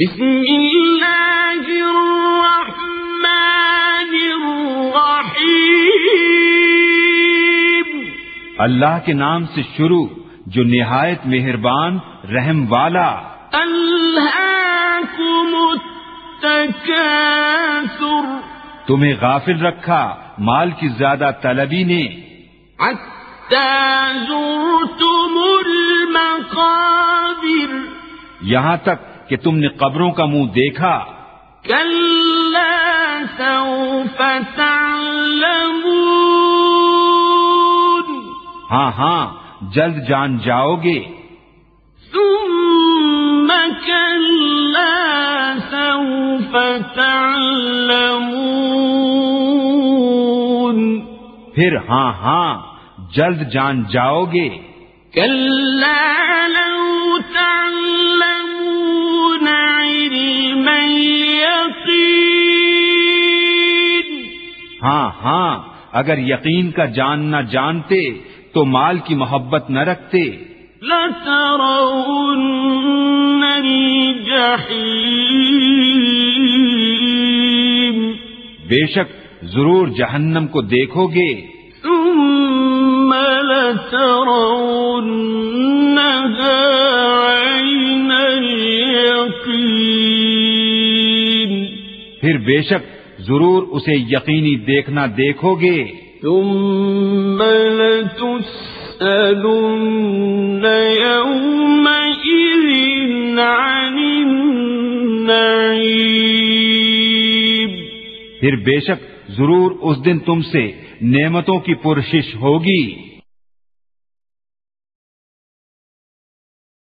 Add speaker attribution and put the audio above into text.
Speaker 1: بسم الله الرحمن الرحيم.
Speaker 2: اللہ کے نام سے شروع جو نہایت مہربان رحم والا۔
Speaker 1: التكاثر.
Speaker 2: تمہیں غافل رکھا مال کی زیادہ طلبی نے۔
Speaker 1: زرتم المقابر.
Speaker 2: یہاں تک کہ تم نے قبروں کا منہ دیکھا۔
Speaker 1: سوف تعلمون۔
Speaker 2: ہاں ہاں جلد جان جاؤ گے۔
Speaker 1: ثم سوف تعلمون۔
Speaker 2: پھر ہاں ہاں جلد جان جاؤ گے۔
Speaker 1: كلا لو تعلمون۔
Speaker 2: ہاں ہاں اگر یقین کا جاننا جانتے تو مال کی محبت نہ رکھتے۔
Speaker 1: لترون
Speaker 2: بے شک ضرور جہنم کو دیکھو گے۔
Speaker 1: ثم لترونها عين اليقين۔
Speaker 2: پھر بے شک ضرور اسے یقینی دیکھنا دیکھو گے۔
Speaker 1: ثم لتسألن يومئذ عن النعيم
Speaker 2: پھر بے شک ضرور اس دن تم سے نعمتوں کی پرشش ہوگی۔